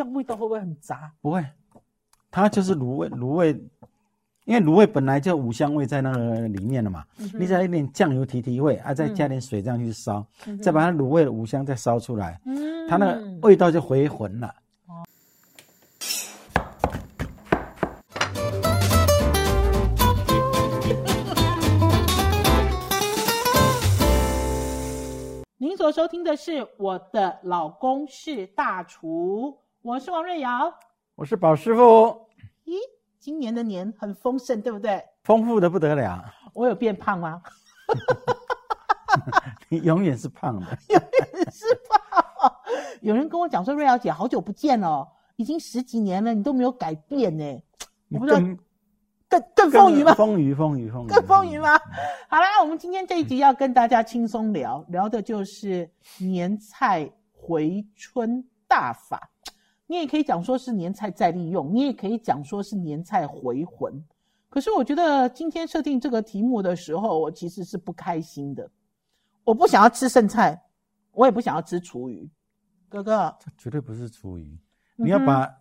这样味道会不会很杂？不会，它就是卤味，卤味，因为卤味本来就五香味在那个里面了嘛，你再一点酱油提提味，啊，再加点水这样去烧，再把它卤味的五香再烧出来，嗯。它那个味道就回魂了。您所收听的是《我的老公是大厨》，我是王瑞瑶。我是宝师傅，咦，今年的年很丰盛，对不对？丰富的不得了，我有变胖吗？你永远是胖的。永远是胖？有人跟我讲说，瑞瑶姐好久不见了，已经十几年了，你都没有改变呢。我不知道更更更风雨吗？风雨风雨风雨更风雨吗？好啦，我们今天这一集要跟大家轻松聊聊的就是年菜回春大法。你也可以讲说是年菜再利用，你也可以讲说是年菜回魂。可是我觉得今天设定这个题目的时候，我其实是不开心的。我不想要吃剩菜，我也不想要吃厨余。哥哥，这绝对不是厨余，嗯你要把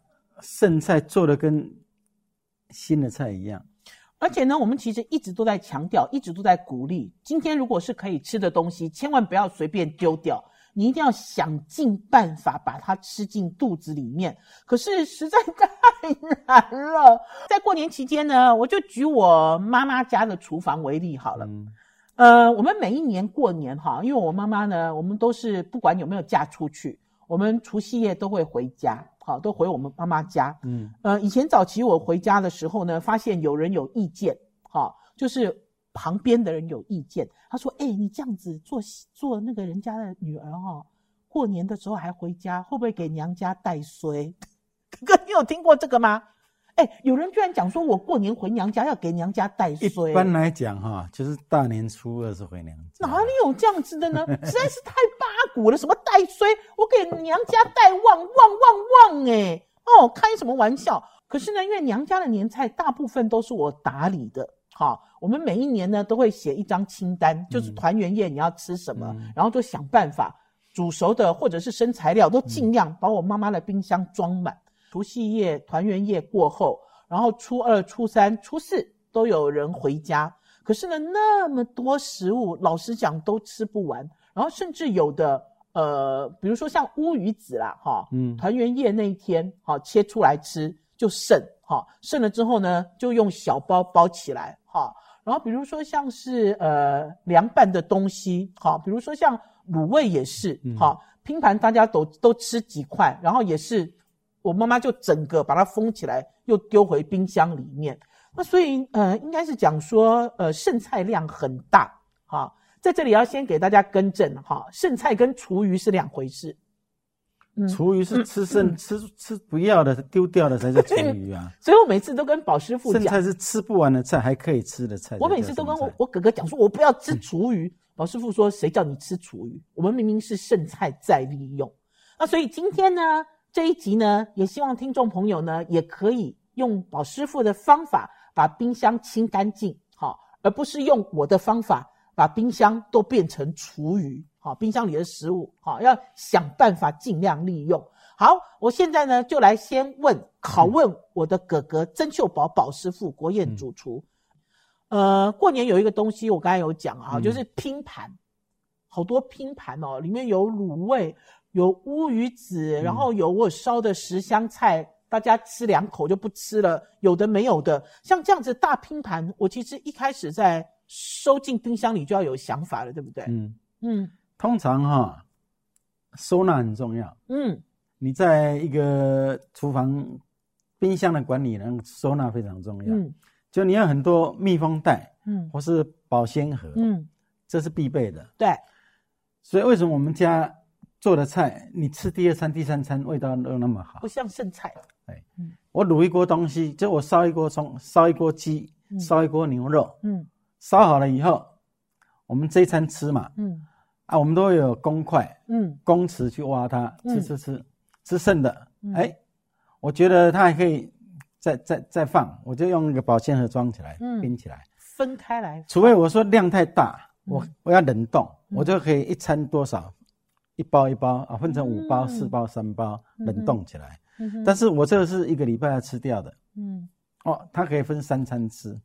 剩菜做的跟新的菜一样。而且呢，我们其实一直都在强调，一直都在鼓励，今天如果是可以吃的东西，千万不要随便丢掉，你一定要想尽办法把它吃进肚子里面。可是实在太难了。在过年期间呢，我就举我妈妈家的厨房为例好了。嗯，呃，我们每一年过年哈，因为我妈妈呢，我们都是不管有没有嫁出去，我们除夕夜都会回家，好，都回我们妈妈家。嗯，呃，以前早期我回家的时候呢，发现有人有意见，哈、就是旁边的人有意见，他说：“哎、你这样子做做那个人家的女儿哈、过年的时候还回家，会不会给娘家带衰？”哥 哥，你有听过这个吗？哎、有人居然讲说我过年回娘家要给娘家带衰一，般来讲哈，就是大年初二是回娘家。哪里有这样子的呢？实在是太八股了，什么带衰，我给娘家带旺旺旺旺哎、哦，开什么玩笑？可是呢，因为娘家的年菜大部分都是我打理的，好，我们每一年呢都会写一张清单，就是团圆夜你要吃什么，嗯然后就想办法煮熟的或者是生材料都尽量把我妈妈的冰箱装满。除夕夜、团圆夜过后，然后初二、初三、初四都有人回家。可是呢，那么多食物，老实讲都吃不完。然后甚至有的，呃，比如说像乌鱼子啦，哈，嗯团圆夜那一天，哈，切出来吃就剩，哈，剩了之后呢，就用小包包起来，哈。然后比如说像是呃凉拌的东西，哈，比如说像卤味也是，嗯哈，拼盘大家都都吃几块，然后也是我妈妈就整个把它封起来，又丢回冰箱里面。那所以呃，应该是讲说呃剩菜量很大，哈，在这里要先给大家更正哈，剩菜跟厨余是两回事。嗯厨余是吃剩、吃吃不要的丢掉的才叫厨余啊，所以我每次都跟宝师傅讲，剩菜是吃不完的菜还可以吃的菜我。每次都跟我我哥哥讲说，我不要吃厨余。宝师傅说，谁叫你吃厨余？我们明明是剩菜再利用。那所以今天呢，这一集呢，也希望听众朋友呢，也可以用宝师傅的方法把冰箱清干净，好，而不是用我的方法把冰箱都变成厨余，好，冰箱里的食物，好，要想办法尽量利用。好，我现在呢就来先问拷问我的哥哥曾秀宝宝师傅国宴主厨。呃，过年有一个东西，我刚才有讲啊，嗯。就是拼盘，好多拼盘哦，里面有卤味，有乌鱼子，然后有我烧的十香菜，大家吃两口就不吃了，有的没有的，像这样子大拼盘，我其实一开始在收进冰箱里就要有想法了，对不对？嗯，嗯。通常哈，收纳很重要。嗯。你在一个厨房冰箱的管理呢，收纳非常重要。嗯。就你要很多密封袋嗯。或是保鲜盒，嗯，这是必备的。对，所以为什么我们家做的菜，你吃第二餐、第三餐味道都那么好？不？像剩菜，我卤一锅东西，就我烧一锅葱，烧一锅鸡，嗯。烧一锅牛肉，嗯烧好了以后，我们这一餐吃嘛，嗯。啊，我们都会有公筷、嗯。公匙去挖它，嗯。吃吃吃，吃剩的。嗯，哎，我觉得它还可以再再再放，我就用那个保鲜盒装起来，嗯。冰起来。分开来，除非我说量太大，我嗯。我要冷冻，嗯。我就可以一餐多少，一包一包啊，分成五包、嗯。四包、三包，嗯冷冻起来。嗯哼。但是我这个是一个礼拜要吃掉的。嗯。哦，它可以分三餐吃，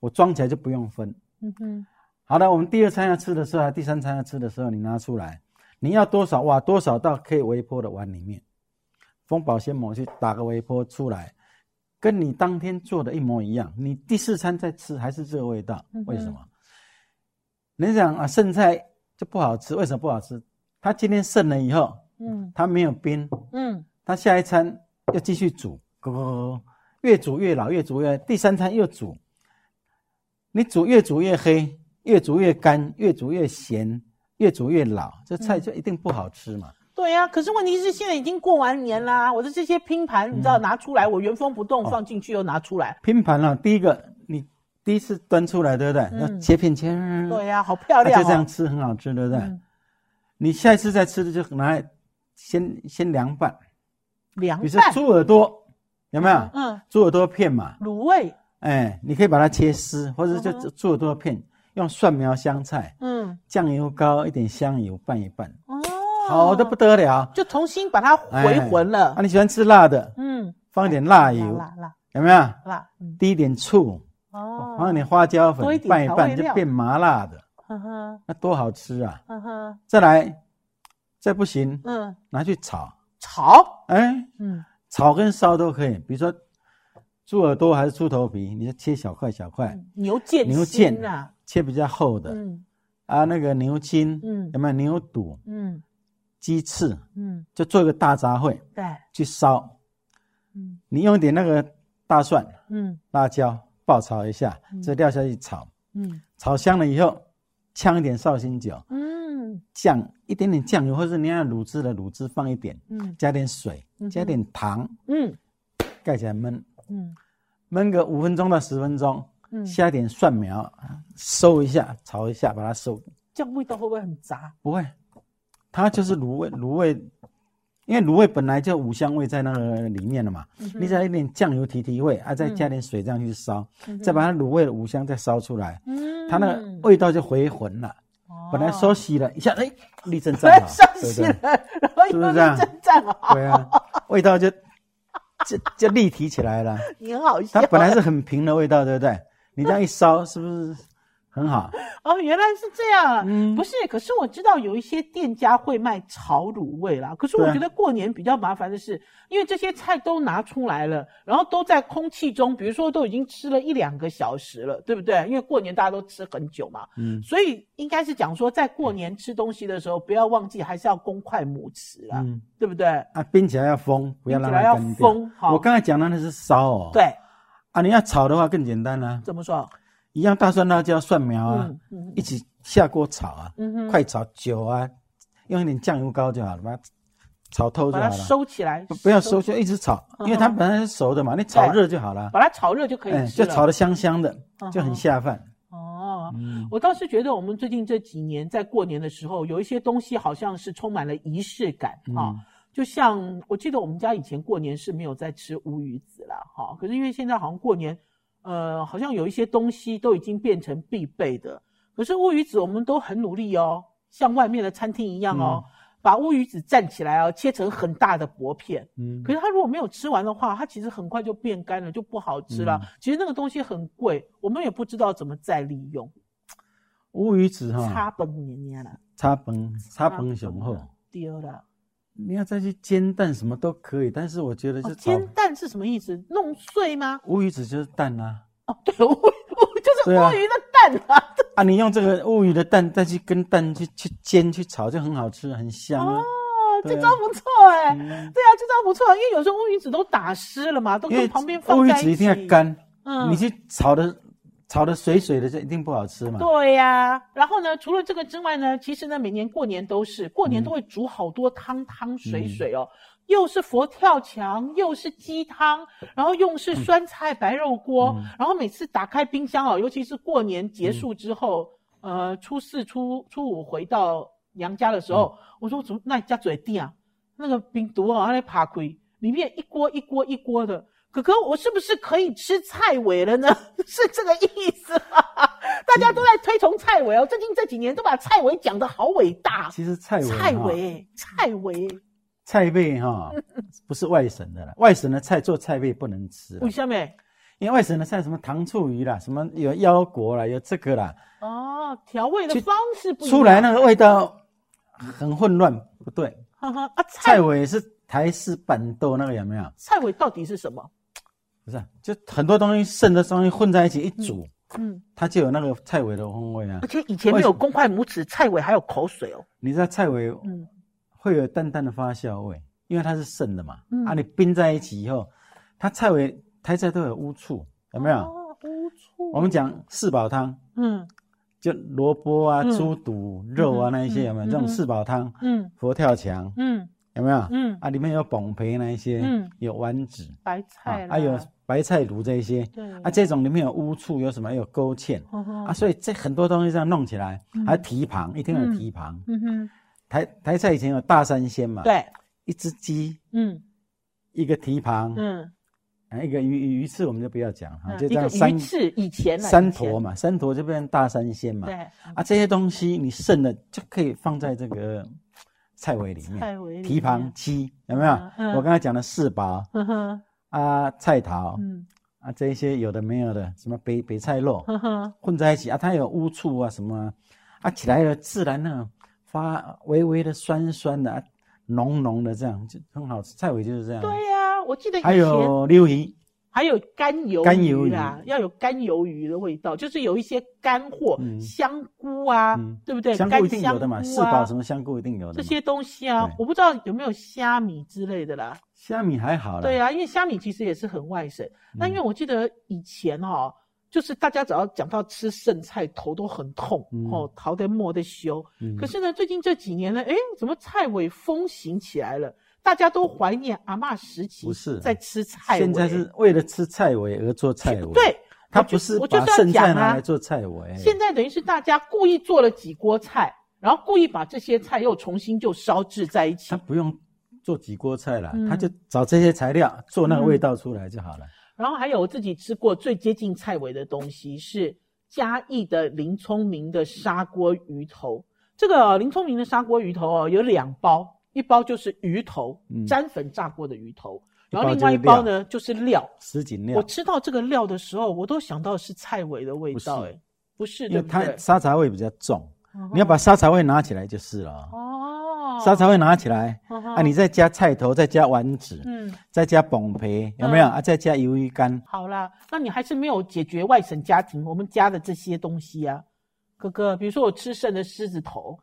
我装起来就不用分。嗯哼好的，我们第二餐要吃的时候，第三餐要吃的时候，你拿出来，你要多少哇？多少到可以微波的碗里面，封保鲜膜去打个微波出来，跟你当天做的一模一样。你第四餐再吃还是这个味道，为什么？你想啊，剩菜就不好吃，为什么不好吃？它今天剩了以后，嗯它没有冰，嗯它下一餐要继续煮，咕咕咕，越煮越老，越煮越第三餐又煮，你煮越煮越黑，越煮越干，越煮越咸，越煮越老，这菜就一定不好吃嘛。对呀、可是问题是现在已经过完年啦，我的这些拼盘，你知道拿出来，我原封不动哦。放进去又拿出来，拼盘了、第一个你第一次端出来，对不对？嗯。要切片切，对呀、好漂啊亮、哦。就这样吃很好吃，对不对？嗯。你下一次再吃的就拿来先先凉拌，凉拌。比如说拌，猪耳朵，有没有？嗯，猪耳朵片嘛，卤味，哎，你可以把它切丝，或者就嗯哼。猪耳朵片，用蒜苗、香菜、嗯，酱油膏、一点香油拌一拌，哦，好的不得了。就重新把它回魂了，啊，你喜欢吃辣的，嗯，放一点辣辣油，辣辣有没有？辣，嗯，滴一点醋，哦，放一点花椒粉一，拌一拌就变麻辣的，呵呵那多好吃啊！呵呵，再来，再不行，嗯，拿去炒，炒，哎，嗯。炒跟烧都可以。比如说猪耳朵还是猪头皮，你就切小块小块，牛腱牛腱啊，切比较厚的。嗯。啊，那个牛筋，嗯。有没有牛肚、嗯。鸡翅，嗯，就做一个大杂烩对，去烧。嗯。你用一点那个大蒜、嗯。辣椒爆炒一下嗯，这料下去炒，嗯。炒香了以后，呛一点绍兴酒，嗯。酱一点点酱油，或者你要卤汁的卤汁放一点，嗯。加点水嗯，加点糖，嗯。盖起来焖，嗯焖个五分钟到十分钟，嗯，下一点蒜苗，收一下，炒一下，把它收。这样味道会不会很杂？不会，它就是卤味，卤味，因为卤味本来就五香味在那个里面了嘛，你再一点酱油提提味，啊，再加点水这样去烧，嗯再把它卤味的五香再烧出来，嗯它那个味道就回魂了。本来收洗了一下，哎，立正站，好，上对不对？起来，然后又是不是这样站好，对啊，味道就就就立体起来了。你很好笑。它本来是很平的味道，对不对？你这样一烧，是不是很好？哦，原来是这样啊！嗯不是，可是我知道有一些店家会卖炒卤味啦。可是我觉得过年比较麻烦的是，因为这些菜都拿出来了，然后都在空气中，比如说都已经吃了一两个小时了，对不对？因为过年大家都吃很久嘛，嗯所以应该是讲说，在过年吃东西的时候，不要忘记还是要公筷母匙啦，嗯对不对？啊，冰起来要封，不要让冰起来要它干掉。封好我刚才讲的那是烧哦。对，啊，你要炒的话更简单啦、怎么说？一样大蒜、辣椒、蒜苗啊，嗯嗯。一起下锅炒啊，快炒酒啊，用一点酱油膏就好了，把它炒透就把它好了。收起来，不不要收，就一直炒，嗯因为它本来是熟的嘛，你炒热就好了。把它炒热就可以。就炒的香香的嗯，就很下饭。哦，嗯，我倒是觉得我们最近这几年在过年的时候，有一些东西好像是充满了仪式感哈、嗯。就像我记得我们家以前过年是没有在吃乌鱼子啦，哈，可是因为现在好像过年，呃，好像有一些东西都已经变成必备的。可是乌鱼子我们都很努力哦，像外面的餐厅一样哦，把乌鱼子站起来哦，切成很大的薄片。嗯可是它如果没有吃完的话，它其实很快就变干了，就不好吃了。嗯其实那个东西很贵，我们也不知道怎么再利用。乌鱼子哈，插崩年年了，插崩插崩雄厚，丢了。你要再去煎蛋什么都可以，但是我觉得就哦，煎蛋是什么意思？弄碎吗？乌鱼子就是蛋啊哦，对，乌 乌就是乌鱼的蛋啊。啊！你用这个乌鱼的蛋再去跟蛋去去煎去炒，就很好吃，很香啊。哦，这招不错哎、嗯对啊，这招不错，因为有时候乌鱼子都打湿了嘛，都跟旁边放在一起。乌鱼子一定要干，嗯你去炒的炒的水水的，就一定不好吃嘛。对呀、然后呢，除了这个之外呢，其实呢，每年过年都是过年都会煮好多汤汤水水哦，又是佛跳墙，又是鸡汤，然后又是酸菜白肉锅，嗯然后每次打开冰箱哦，尤其是过年结束之后，呃，初四、初初五回到娘家的时候，我说怎么那你家嘴地啊，那个冰毒哦，它在爬亏，里面一锅一锅一锅的。哥哥，我是不是可以吃菜尾了呢？是这个意思吗？大家都在推崇菜尾哦，最近这几年都把菜尾讲得好伟大。其实菜尾菜尾，菜尾，菜贝哈 不是外省的了，外省的菜做菜贝不能吃为，什么？因为外省的菜什么糖醋鱼啦，什么有腰果啦，有这个啦，哦，调味的方式不一样。出来那个味道很混乱，不对。哈哈啊，菜菜尾是台式板豆那个有没有？菜尾到底是什么？不是，就很多东西剩的东西混在一起一煮，嗯，它就有那个菜尾的风味啊而。且以前没有公筷母指，菜尾还有口水哦。你知道菜尾嗯会有淡淡的发酵味，因为它是剩的嘛。嗯啊，你冰在一起以后，它菜尾台菜都有乌醋，有没有？哦，乌醋。我们讲四宝汤，嗯就萝卜啊、嗯猪肚、肉啊嗯那一些有没有？这种四宝汤，嗯佛跳墙嗯有没有？嗯，啊，里面有崩培那一些，嗯。有丸子白啊菜，啦，还有白菜卤这一些。对。啊，这种里面有乌醋，有什么？有勾芡。啊，所以这很多东西这样弄起来，还有蹄膀，一定要有蹄膀。嗯。哼，台台菜以前有大三鲜嘛，，对，一只鸡，嗯。一个蹄膀，嗯，啊，一个鱼鱼鱼翅我们就不要讲哈，嗯就这样三翅以前三坨嘛，三坨就变成大三鲜嘛。对，啊，这些东西你剩的就可以放在这个菜尾里面，菜尾里蹄膀面，鸡有没有？我刚才讲的四宝啊，菜桃。嗯。啊，这一些有的没有的，什么北北菜肉混在一起啊，它有乌醋啊什么。啊，啊起来了自然呢发微微的酸酸的、啊，浓浓的这样就很好吃。菜尾就是这样。对呀，我记得还有溜鱼，还有干鱿鱼啦，要有干鱿鱼的味道，就是有一些干货，嗯香菇啊，嗯对不对？香菇一定有的嘛，干四宝什么香菇一定有的嘛。这些东西啊，我不知道有没有虾米之类的啦。虾米还好啦。对啊，因为虾米其实也是很外省。那嗯因为我记得以前哦，就是大家只要讲到吃剩菜，头都很痛、嗯哦，头得没得修。嗯可是呢，最近这几年呢，哎，怎么菜尾风行起来了？大家都怀念阿嬷时期不是在吃菜。现在是为了吃菜尾而做菜尾，对，他不是把我就菜拿来。做菜尾。现在等于是大家故意做了几锅菜，然后故意把这些菜又重新就烧制在一起他。不用做几锅菜了，嗯它就找这些材料做那个味道出来就好了。然后还有我自己吃过最接近菜尾的东西是嘉义的林聪明的砂锅鱼头。这个林聪明的砂锅鱼头哦，有两包，一包就是鱼头，嗯沾粉炸过的鱼头，然后另外一包呢就是料。什锦料我，吃到这个料的时候，我都想到是菜尾的味道，不是哎，不是，因为它？沙茶味比较重，嗯你要把沙茶味拿起来就是了哦。哦，沙茶味拿起来啊，你再加菜头，再加丸子，嗯。再加崩皮，有没有嗯啊？再加鱿鱼干，好啦，那你还是没有解决外省家庭我们家的这些东西啊，哥哥。比如说我吃剩的狮子头，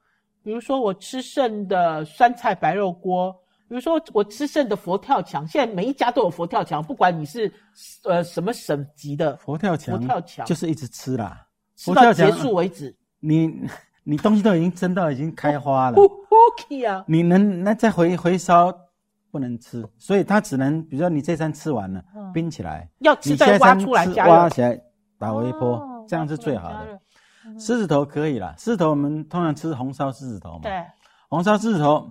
比如说我吃剩的酸菜白肉锅，比如说我吃剩的佛跳墙。现在每一家都有佛跳墙，不管你是呃什么省级的，佛跳墙，佛跳墙就是一直吃啦。吃到佛跳墙结束为止。你你东西都已经蒸到已经开花了！你能那再回回烧不能吃，所以它只能，比如说你这餐吃完了，嗯冰起来，要吃再挖出来加热，挖起来打微波，哦这样是最好的。狮子头可以啦，狮子头我们通常吃红烧狮子头嘛，对，红烧狮子头，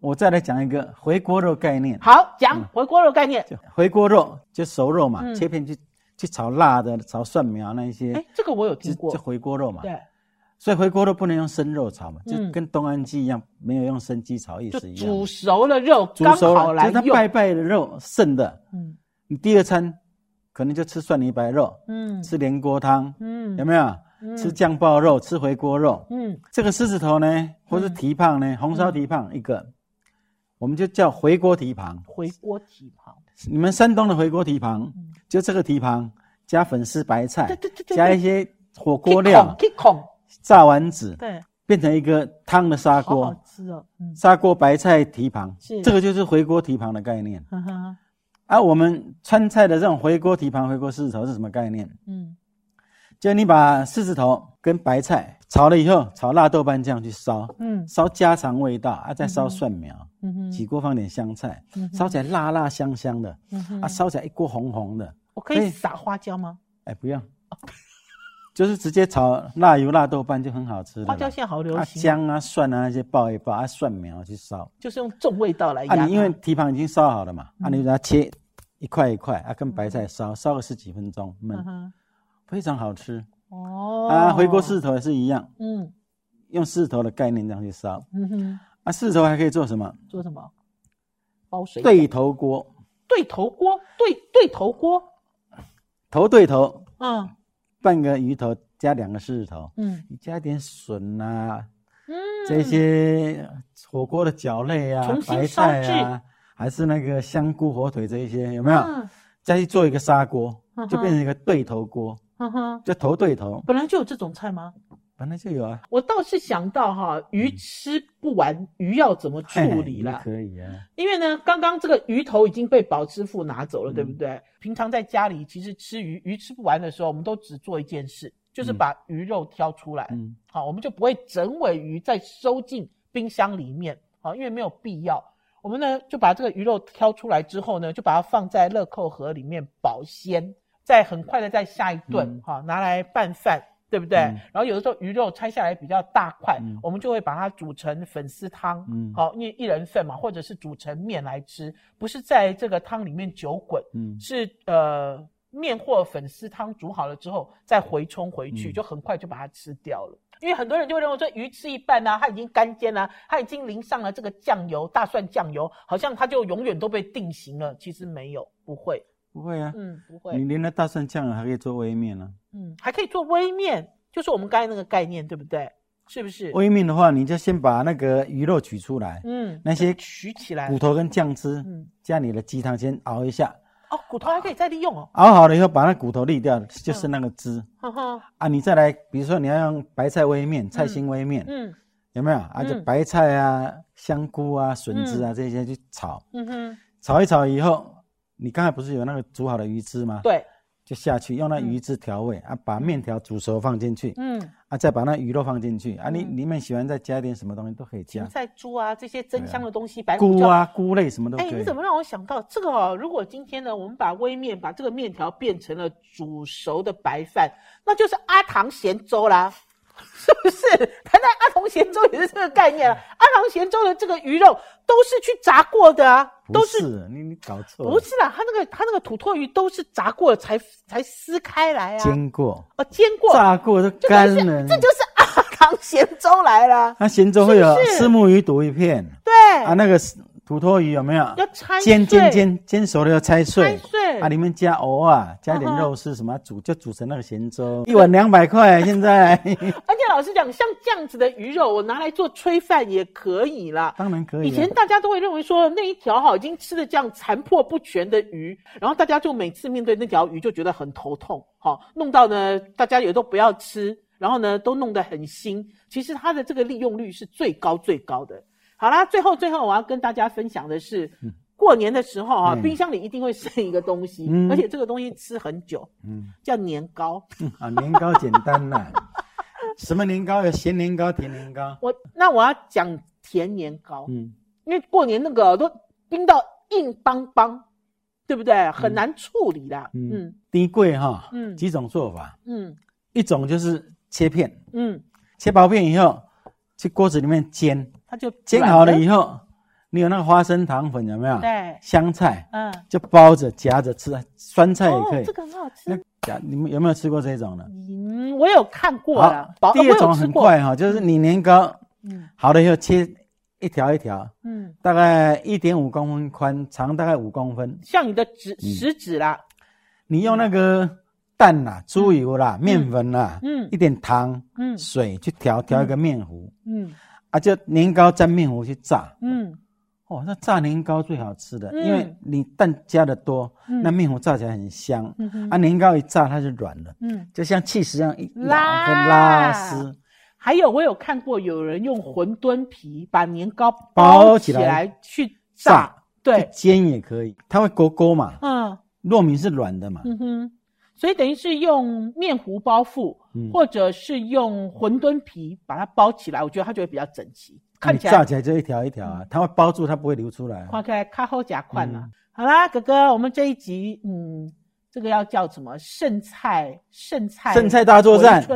我再来讲一个回锅肉概念，好讲回锅肉概念。就回锅肉就熟肉嘛，嗯切片去去炒辣的，炒蒜苗那一些哎，，这个我有就听过就。回锅肉嘛。对，所以回锅肉不能用生肉炒嘛，就嗯跟东安鸡一样，没有用生鸡炒意就思一样。煮熟了肉刚煮熟了。就是它拜拜的肉剩的，嗯你第二餐可能就吃蒜泥白肉，嗯吃连锅汤，嗯有没有？嗯。吃酱爆肉，吃回锅肉。嗯。这个狮子头呢，或是蹄膀呢，红烧蹄膀一个，我们就叫回锅蹄膀。回锅蹄膀，你们山东的回锅蹄膀，就这个蹄膀加粉丝白菜对对对，加一些火锅料炸丸子，对，变成一个汤的砂好好锅。吃哦，嗯，砂锅白菜蹄膀是，这个就是回锅蹄膀的概念。哈哈，而、我们川菜的这种回锅蹄膀、回锅狮子头是什么概念？嗯就你把狮子头跟白菜炒了以后，炒辣豆瓣酱去烧，嗯。烧家常味道啊，再烧蒜苗，嗯。哼。起锅放点香菜，嗯烧起来辣辣香香的，嗯哼。啊，烧起来一锅红红的，我可可以以撒花椒吗？哎，不用，就是直接炒辣油辣豆瓣就很好吃了。花椒现在好流啊。行，姜啊蒜啊那些爆一爆啊蒜苗去烧。就是用重味道来压。啊，你因为蹄膀已经烧好了嘛，嗯。啊，你就把它切一块一块啊，跟白菜烧烧个十几分钟焖非常好吃。哦。啊。回锅狮子头也是一样，嗯。用狮子头的概念这样去烧。嗯哼，啊。狮子头还可以做什么？做什么？包水。对头锅，对头锅，对对头锅，头对头，嗯。半个鱼头加两个狮子头，嗯。你加点笋啊，嗯，这些火锅的饺类啊白菜啊，还是那个香菇、火腿这一些，有没有？嗯。再去做一个砂锅就变成一个对头锅，哼哼，就头对头，本来就有这种菜吗？本来就有啊，我倒是想到哈，鱼吃不完，鱼要怎么处理也啦？可以啊，因为呢，刚刚这个鱼头已经被宝师傅拿走了，嗯对不对？平常在家里其实吃鱼，鱼吃不完的时候，我们都只做一件事，就是嗯把鱼肉挑出来，嗯好，我们就不会整尾鱼再收进冰箱里面，好，因为没有必要。我们呢就把这个鱼肉挑出来之后呢，就把它放在乐扣盒里面保鲜，再很快的再下一顿嗯，哈、拿来拌饭，对不对？嗯然后有的时候鱼肉拆下来比较大块，嗯我们就会把它煮成粉丝汤，嗯好，因为一人份嘛，或者是煮成面来吃，不是在这个汤里面久滚，嗯是呃面或粉丝汤煮好了之后再回冲回去，嗯就很快就把它吃掉了。因为很多人就会认为说鱼吃一半呢、它已经干煎了、它已经淋上了这个酱油，大蒜酱油，好像它就永远都被定型了。其实没有，不会，不会啊，嗯，不会你会，连那大蒜酱还可以做微面呢、嗯，还可以做微面，就是我们刚才那个概念，对不对？是不是？微面的话，你就先把那个鱼肉取出来，嗯，那些取起来骨，头跟酱汁，嗯，加你的鸡汤先熬一下，哦，骨头还可以再利用哦，熬好了以后把那骨头沥掉，就是那个汁、哈哈，啊。你再来，比如说你要用白菜微面、菜心微面，嗯有没有？啊，就嗯白菜啊、香菇啊、笋子啊、这些去炒，嗯哼，炒一炒以后，你刚才不是有那个煮好的鱼汁吗？对，就下去用那嗯鱼汁调味、啊，把面条煮熟放进去、嗯。啊，再把那鱼肉放进去啊，你嗯里面喜欢再加一点什么东西都可以加芹，菜、猪啊这些增香的东西，白。菇啊、菇类什么都可哎，以。你怎么让我想到这个哦？如果今天呢，我们把微面把这个面条变成了煮熟的白饭，那就是阿唐咸粥啦，是不是？谈谈阿唐咸粥也是这个概念啊。阿唐咸粥的这个鱼肉都是去炸过的啊，都是是你你搞错了，不是啦？它那个它那个土托鱼都是炸过了才才撕开来啊，煎过、哦煎过，炸过都干了。这就是阿唐咸粥来了。它咸粥会有是是虱目鱼肚一片对，啊，那个土托鱼有没有？要拆煎煎煎煎熟了要拆碎拆碎啊，里面加藕啊，加一点肉丝什么煮就煮成那个咸粥，一碗两百块，现在 而且老实讲，像这样子的鱼肉，我拿来做炊饭也可以啦。当然可以啊。以前大家都会认为说那一条哈已经吃的这样残破不全的鱼，然后大家就每次面对那条鱼就觉得很头痛，好弄到呢大家也都不要吃，然后呢都弄得很腥。其实它的这个利用率是最高最高的。好啦，最后最后我要跟大家分享的是，过年的时候啊，嗯。冰箱里一定会剩一个东西，嗯。而且这个东西吃很久，嗯。叫年糕。啊，年糕简单啦，什么年糕？有咸年糕、甜年糕，我那我要讲甜年糕，嗯，因为过年那个都冰到硬邦邦，对不对？很难处理啦。嗯。嗯。低贵哈，嗯。几种做法，嗯。一种就是切片，嗯，切薄片以后去锅子里面煎，它就煎好了以后，你有那个花生糖粉有没有？对，香菜嗯，就包着夹着吃，酸菜也可以，。哦这个很好那吃。夹你们有没有吃过这种的？嗯，我有看过了。薄第二种很，我有快哈，就是你年糕嗯。好了以后切一条一条，嗯，大概一点五公分宽，长大概五公分。像你的指嗯。食指啦，你用那个蛋啦、猪油啦、面粉啦，嗯。一点糖、嗯。水去调调一个面糊。嗯啊，就年糕沾面糊去炸。嗯。哦，那炸年糕最好吃的，嗯。因为你蛋加的多，嗯。那面糊炸起来很香。嗯哼。啊，年糕一炸它就软了，嗯。就像气势一样一拉。会拉丝。还有，我有看过有人用馄饨皮把年糕包包起起来来去炸。炸，对。去，煎也可以，它会勾勾嘛，嗯。糯米是软的嘛，嗯哼，所以等于是用面糊包覆，嗯或者是用馄饨皮把它包起来，我觉得它就会比较整齐，看你起来炸起来就一条一条啊，它会包住，它不会流出来啊。看起来卡好夹宽了。嗯好啦，哥哥，我们这一集，嗯，这个要叫什么？剩菜，剩菜，剩菜大作战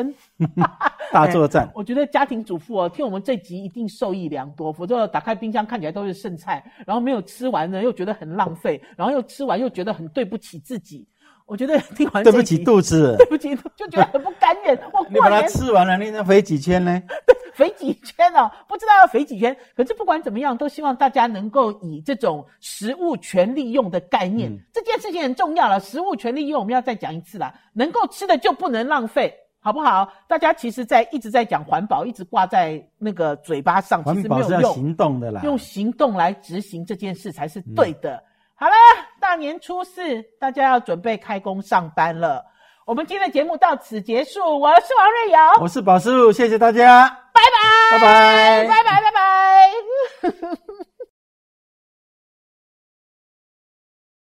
大作战，我觉得家庭主妇哦，听我们这集一定受益良多，否则打开冰箱看起来都是剩菜，然后没有吃完呢，又觉得很浪费，然后又吃完又觉得很对不起自己。我觉得 听完 对不起肚子对，不起，就觉得很不甘愿。我 你把它过年吃完了，你能肥几圈呢？肥几圈哦，不知道要肥几圈。可是不管怎么样，都希望大家能够以这种食物全利用的概念，这件事情很重要了。食物全利用，我们要再讲一次啦，能够吃的就不能浪费，好不好？大家其实，在一直在讲环保，一直挂在那个嘴巴上，其实没有用。行动的啦，用行动来执行这件事才是对的。好了，年初四，大家要准备开工上班了。我们今天的节目到此结束，我是王瑞瑶，我是宝叔，谢谢大家，拜拜，拜拜，拜拜，拜拜。